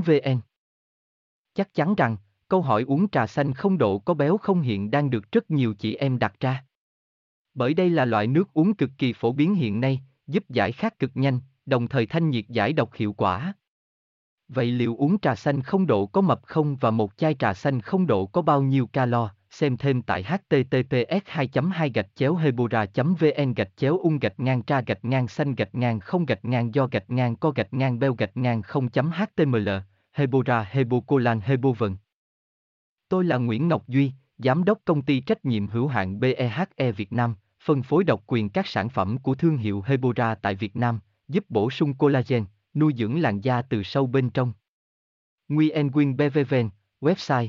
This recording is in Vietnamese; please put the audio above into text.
vn chắc chắn rằng, câu hỏi uống trà xanh không độ có béo không hiện đang được rất nhiều chị em đặt ra. Bởi đây là loại nước uống cực kỳ phổ biến hiện nay, giúp giải khát cực nhanh, đồng thời thanh nhiệt giải độc hiệu quả. Vậy liệu uống trà xanh không độ có mập không và một chai trà xanh không độ có bao nhiêu calo? Xem thêm tại https 2 2 gạch chéo hebora vn gạch chéo ung gạch ngang tra gạch ngang xanh gạch ngang không gạch ngang do gạch ngang co gạch ngang beo gạch ngang không html hebora hebocolan hebovn Tôi là Nguyễn Ngọc Duy, Giám đốc công ty trách nhiệm hữu hạn BEHE Việt Nam, phân phối độc quyền các sản phẩm của thương hiệu Hebora tại Việt Nam, giúp bổ sung collagen, nuôi dưỡng làn da từ sâu bên trong. Nguyen Nguyen BVVN, website